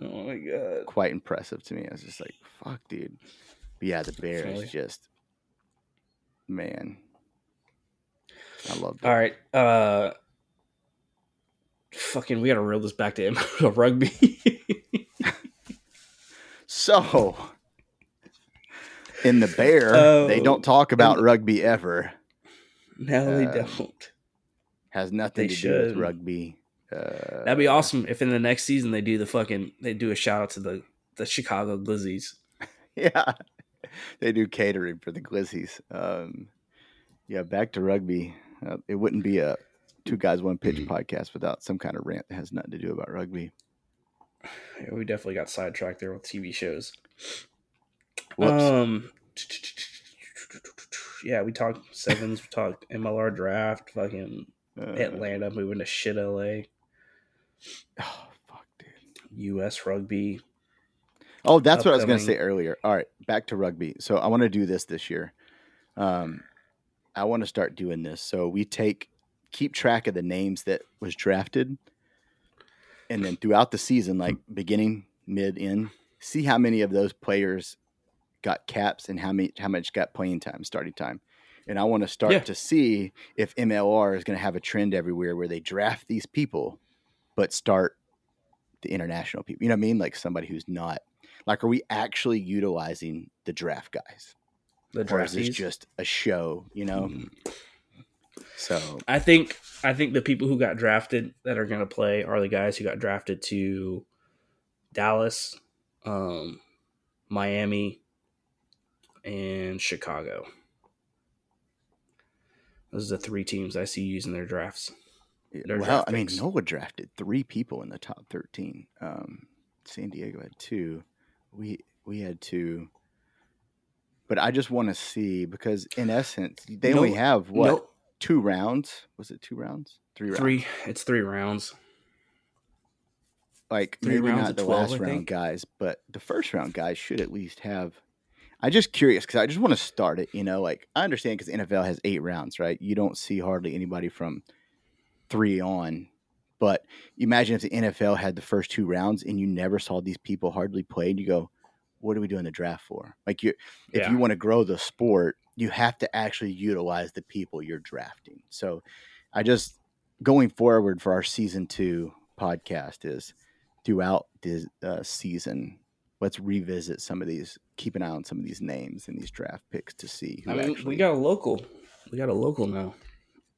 Oh my god. Quite impressive to me. I was just like, fuck, dude. But yeah, the bear is just, man. I love. All right. Uh fucking we gotta reel this back to rugby. So, in the bear, they Oh. don't talk about rugby ever. no, they Um, don't. Has nothing They to do with rugby. Uh, That'd be awesome if in the next season they do the fucking they do a shout out to the the Chicago Glizzies. Yeah, they do catering for the Glizzies. Um, yeah, back to rugby. Uh, it wouldn't be a two guys one pitch podcast without some kind of rant that has nothing to do about rugby. Yeah, we definitely got sidetracked there with TV shows. Whoops. Um, yeah, we talked sevens, we talked MLR draft, fucking Uh, Atlanta moving to shit LA, oh fuck, dude. U.S. rugby. Oh, that's what I was going to say earlier. All right, back to rugby. So I want to do this this year. Um, I want to start doing this. So we take keep track of the names that was drafted, and then throughout the season, like beginning, mid, end, see how many of those players got caps and how many how much got playing time, starting time. And I want to start Yeah. to see if MLR is going to have a trend everywhere where they draft these people, but start the international people. You know what I mean? Like somebody who's not like, are we actually utilizing the draft guys, The draft is this just a show? You know. Mm. So I think I think the people who got drafted that are going to play are the guys who got drafted to Dallas, um, Miami, and Chicago. Those are the three teams I see using their drafts. Their well, draft I mean. NOLA drafted three people in the top thirteen. Um, San Diego had two. We we had two. But I just want to see because in essence they only have what no- two rounds? Was it two rounds? Three rounds. Three. It's three rounds. like Three maybe rounds not the 12, last round guys, but the first round guys should at least have. I'm just curious because I just want to start it. You know, like I understand because NFL has eight rounds, right? You don't see hardly anybody from three on. But imagine if the NFL had the first two rounds and you never saw these people hardly played. You go, what are we doing the draft for? Like you, if Yeah. you want to grow the sport, you have to actually utilize the people you're drafting. So, I just going forward for our season two podcast is throughout the uh, season. Let's revisit some of these. Keep an eye on some of these names and these draft picks to see. Who I mean, actually, we got a local. We got a local now.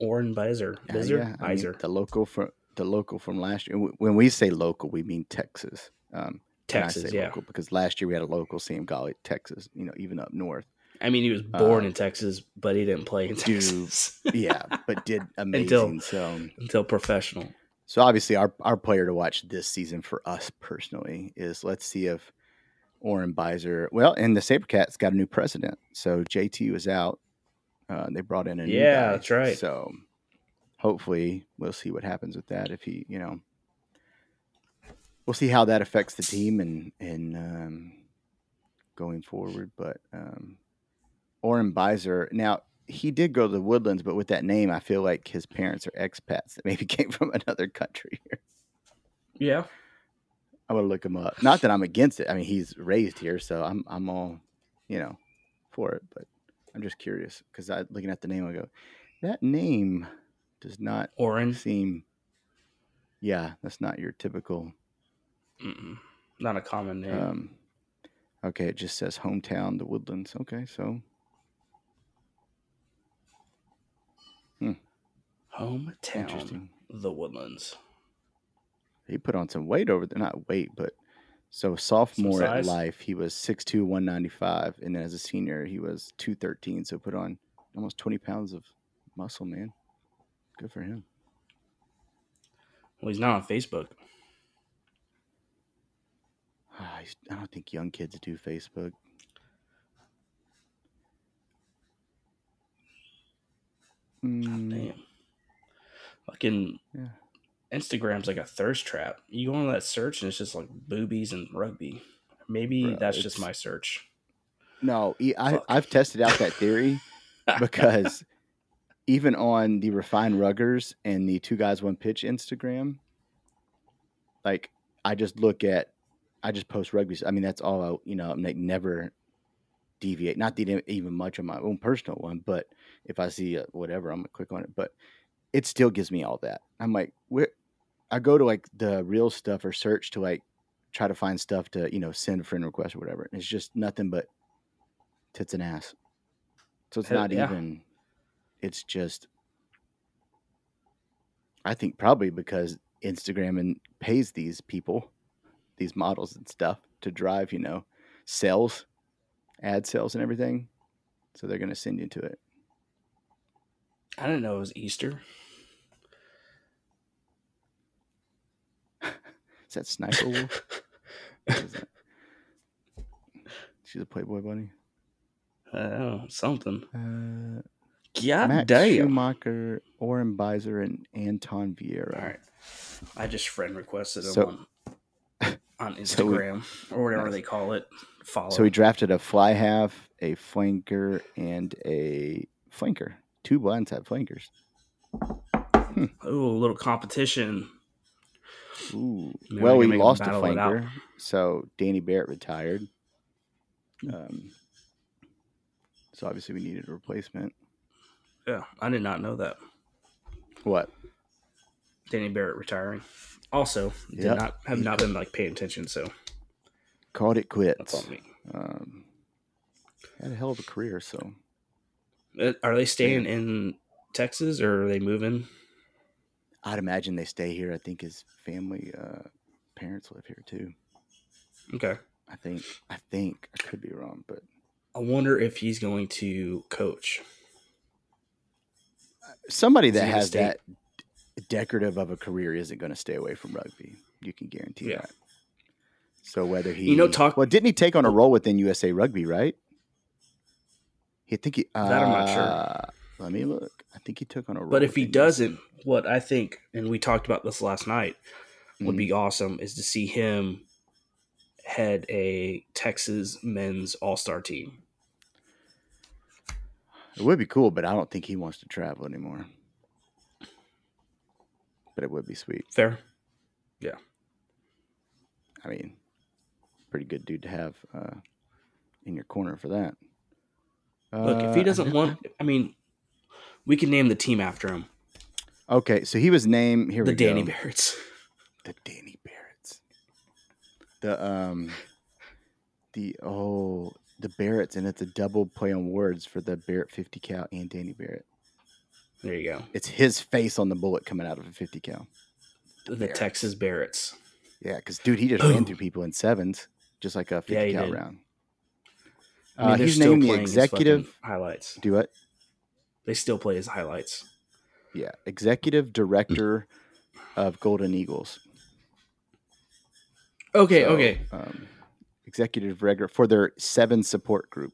Oren Beiser. Uh, Bizer? yeah, I mean, the local from the local from last year. When we say local, we mean Texas. Um, Texas, yeah. local, because last year we had a local Sam Golla, Texas. You know, even up north. I mean, he was born uh, in Texas, but he didn't play in Texas Yeah, but did amazing. until, so, until professional. so obviously, our our player to watch this season for us personally is let's see if Oren Beiser. Well, and the Sabercats got a new president. So JT was out. Uh, they brought in a new Yeah, guy. that's right. So hopefully we'll see what happens with that. If he, you know, we'll see how that affects the team and and um, going forward. But um, Oren Beiser now he did go to the Woodlands, but with that name, I feel like his parents are expats that maybe came from another country. Yeah. I'm gonna look him up. Not that I'm against it. I mean, he's raised here, so I'm I'm all, you know, for it. But I'm just curious because I looking at the name, I go, that name does not Oren. seem. Yeah, that's not your typical. Mm-mm. Not a common name. Um, okay, it just says hometown, the Woodlands. Okay, so Hometown. The Woodlands. He put on some weight over there. Not weight, but so sophomore at life, he was 6'2", 195. And then as a senior, he was 213. So put on almost 20 pounds of muscle, man. Good for him. Well, he's not on Facebook. Ah, I don't think young kids do Facebook. Mm, Damn. Fucking Yeah. Instagram's like a thirst trap. You go on that search and it's just like boobies and rugby. Maybe Bro, that's just my search. No, I. I've tested out that theory because even on the refined ruggers and the two guys one pitch Instagram, like I just look at, I just post rugby. I mean, that's all I, you know, I'm like never deviate. Not that even much on my own personal one, but if I see a, whatever, I'm gonna click on it. But it still gives me all that. I'm like, where? I go to like the real stuff or search to like try to find stuff to you know send a friend request or whatever. And it's just nothing but tits and ass. So it's not yeah. even. It's just. I think probably because Instagram and pays these people, these models and stuff to drive, you know, sales, ad sales and everything. So they're going to send you to it. I didn't know it was Easter. Is that Sniper Wolf? That? She's a Playboy bunny. Oh, something. Uh, God Matt damn. Schumacher, Oren Beiser, and Anton Vieira. All right. I just friend requested him So- on, on So we- Instagram or whatever Nice. they call it. Follow. So he drafted a fly half, a flanker, and a flanker. Two blends have flankers. Ooh, a little competition. Ooh. Maybe well, we we can make 'em lost a battle it out. flanker, so Danny Barrett retired. Um, so obviously we needed a replacement. Yeah, I did not know that. What? Danny Barrett retiring. Also, did Yep. not have not been like paying attention, so Called it quits. that's on me. Um, had a hell of a career. So Uh, Are they staying in Texas or are they moving? I'd imagine they stay here. I think his family, uh, parents live here too. Okay. I think. I think I could be wrong, but I wonder if he's going to coach. somebody that has stay- that decorative of a career isn't going to stay away from rugby. You can guarantee Yeah. that. So whether he, You know, talk- well, didn't he take on a role within USA Rugby? Right? He think he. That I'm not sure. Let me look. I think he took on a. But if he doesn't, what I think, and we talked about this last night, would Mhm. be awesome is to see him head a Texas men's all star team. it would be cool, but I don't think he wants to travel anymore. But it would be sweet. Fair. Yeah. I mean, pretty good dude to have uh, in your corner for that. Look, if he Uh, doesn't want, I mean, we can name the team after him. Okay, so he was named here. the Danny go. Barretts. the Danny Barretts. The um the oh the Barretts and it's a double play on words for the Barrett 50 cal and Danny Barrett. There you go. It's his face on the bullet coming out of a 50 cal. The Barretts. Texas Barretts. Yeah, because dude, he just ran through people in sevens, just like a 50 Yeah, cal did. round. I mean, Uh, he's named the executive. highlights. Do what? They still play his highlights. Yeah, executive director of Golden Eagles. Okay, So, okay. Um, executive director for their seven support group.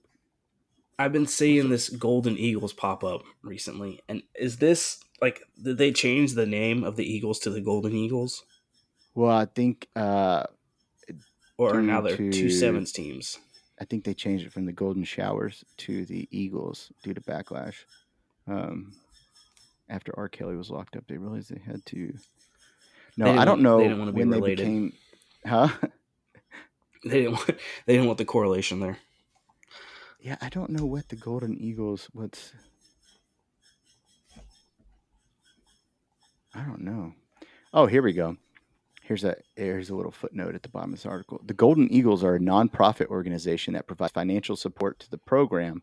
I've been seeing this Golden Eagles pop up recently, and is this like did they change the name of the Eagles to the Golden Eagles, Well, I think uh, or now they're two sevens teams? I think they changed it from the Golden Showers to the Eagles due to backlash. Um, after R. Kelly was locked up, they realized they had to. No, I don't know they didn't be when they became. Huh? They didn't want, they didn't want the correlation there. Yeah, I don't know what the Golden Eagles. What's. I don't know. Oh, here we go. Here's a here's a little footnote at the bottom of this article. The Golden Eagles are a nonprofit organization that provides financial support to the program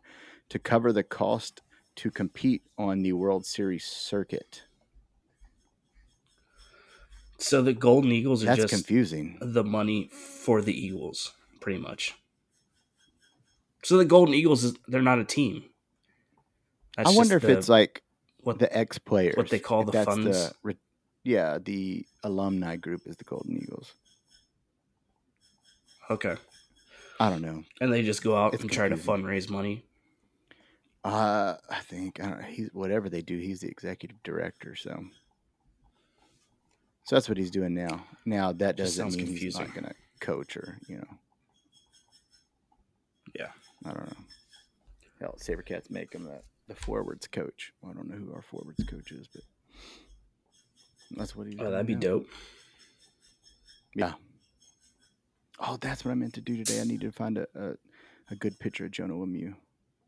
to cover the cost to compete on the World Series circuit. So the Golden Eagles are That's just confusing. the money for the Eagles, pretty much. So the Golden Eagles is they're not a team. That's I wonder if the- it's like what the ex players. what they call the that's funds? re- yeah, the alumni group is the Golden Eagles. okay, I don't know. and they just go out It's and try to fundraise money. Uh, I think I don't. He's whatever they do. He's the executive director, so so that's what he's doing now. Now that doesn't mean he's not going to coach or you know. Yeah. I don't know. Hell, SaberCats make him the, the forwards coach. Well, I don't know who our forwards coach is, but that's what he's. Oh, that'd be now. dope. Yeah. Oh, that's what I meant to do today. I need to find a, a, a good picture of Jonah Lemieux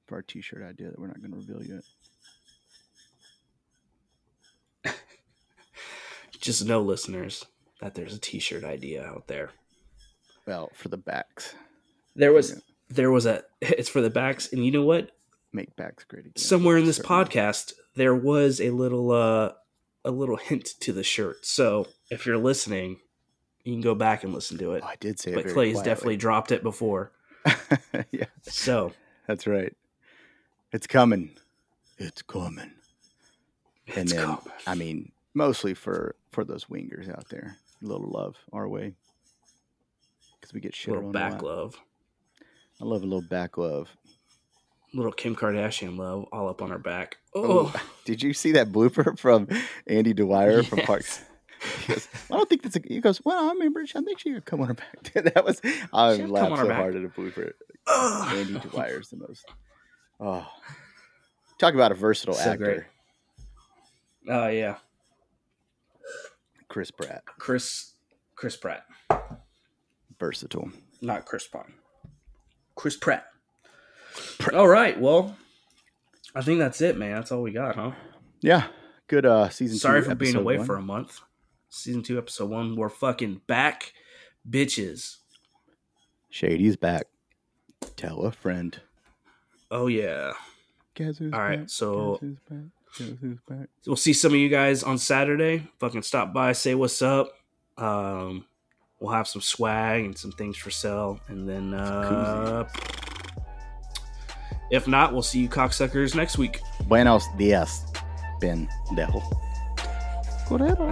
for our T-shirt idea that we're not going to reveal yet. Just know, listeners, that there's a T-shirt idea out there. Well, for the backs, There was Yeah. there was a it's for the backs, and you know what? make backs great again. Somewhere in this Certainly. podcast, there was a little uh a little hint to the shirt. So if you're listening, you can go back and listen to it. Oh, I did say it. but Clay's quietly. definitely dropped it before. yeah, So that's right. It's coming. It's coming. And then, coming. I mean, mostly for for those wingers out there, a little love our way, because we get shit little a back lot. love, I love a little back love. little Kim Kardashian love, all up on her back. Oh, Oh, did you see that blooper from Andy Dwyer from Parks? Goes, I don't think that's a. He goes, well, I remember. I think she could come on her back. that was. I laughed so back. hard at a blooper. Ugh. Andy Dwyer's the most. Oh, talk about a versatile So actor, oh yeah, Chris Pratt. Chris Chris Pratt, Versatile. not Chris Pine. Chris Pratt. All right, well, I think that's it, man. That's all we got, huh? Yeah, good. Uh, season. Sorry two, for being away one. for a month. Season two, episode one. We're fucking back, bitches. Shady's back. Tell a friend. Oh yeah. Guess who's All right, back? so- Guess who's back? Guess who's back? We'll see some of you guys on Saturday. Fucking stop by, say what's up. Um, we'll have some swag and some things for sale, and then uh, if not, we'll see you cocksuckers next week. Buenos dias, pendejo. Correro.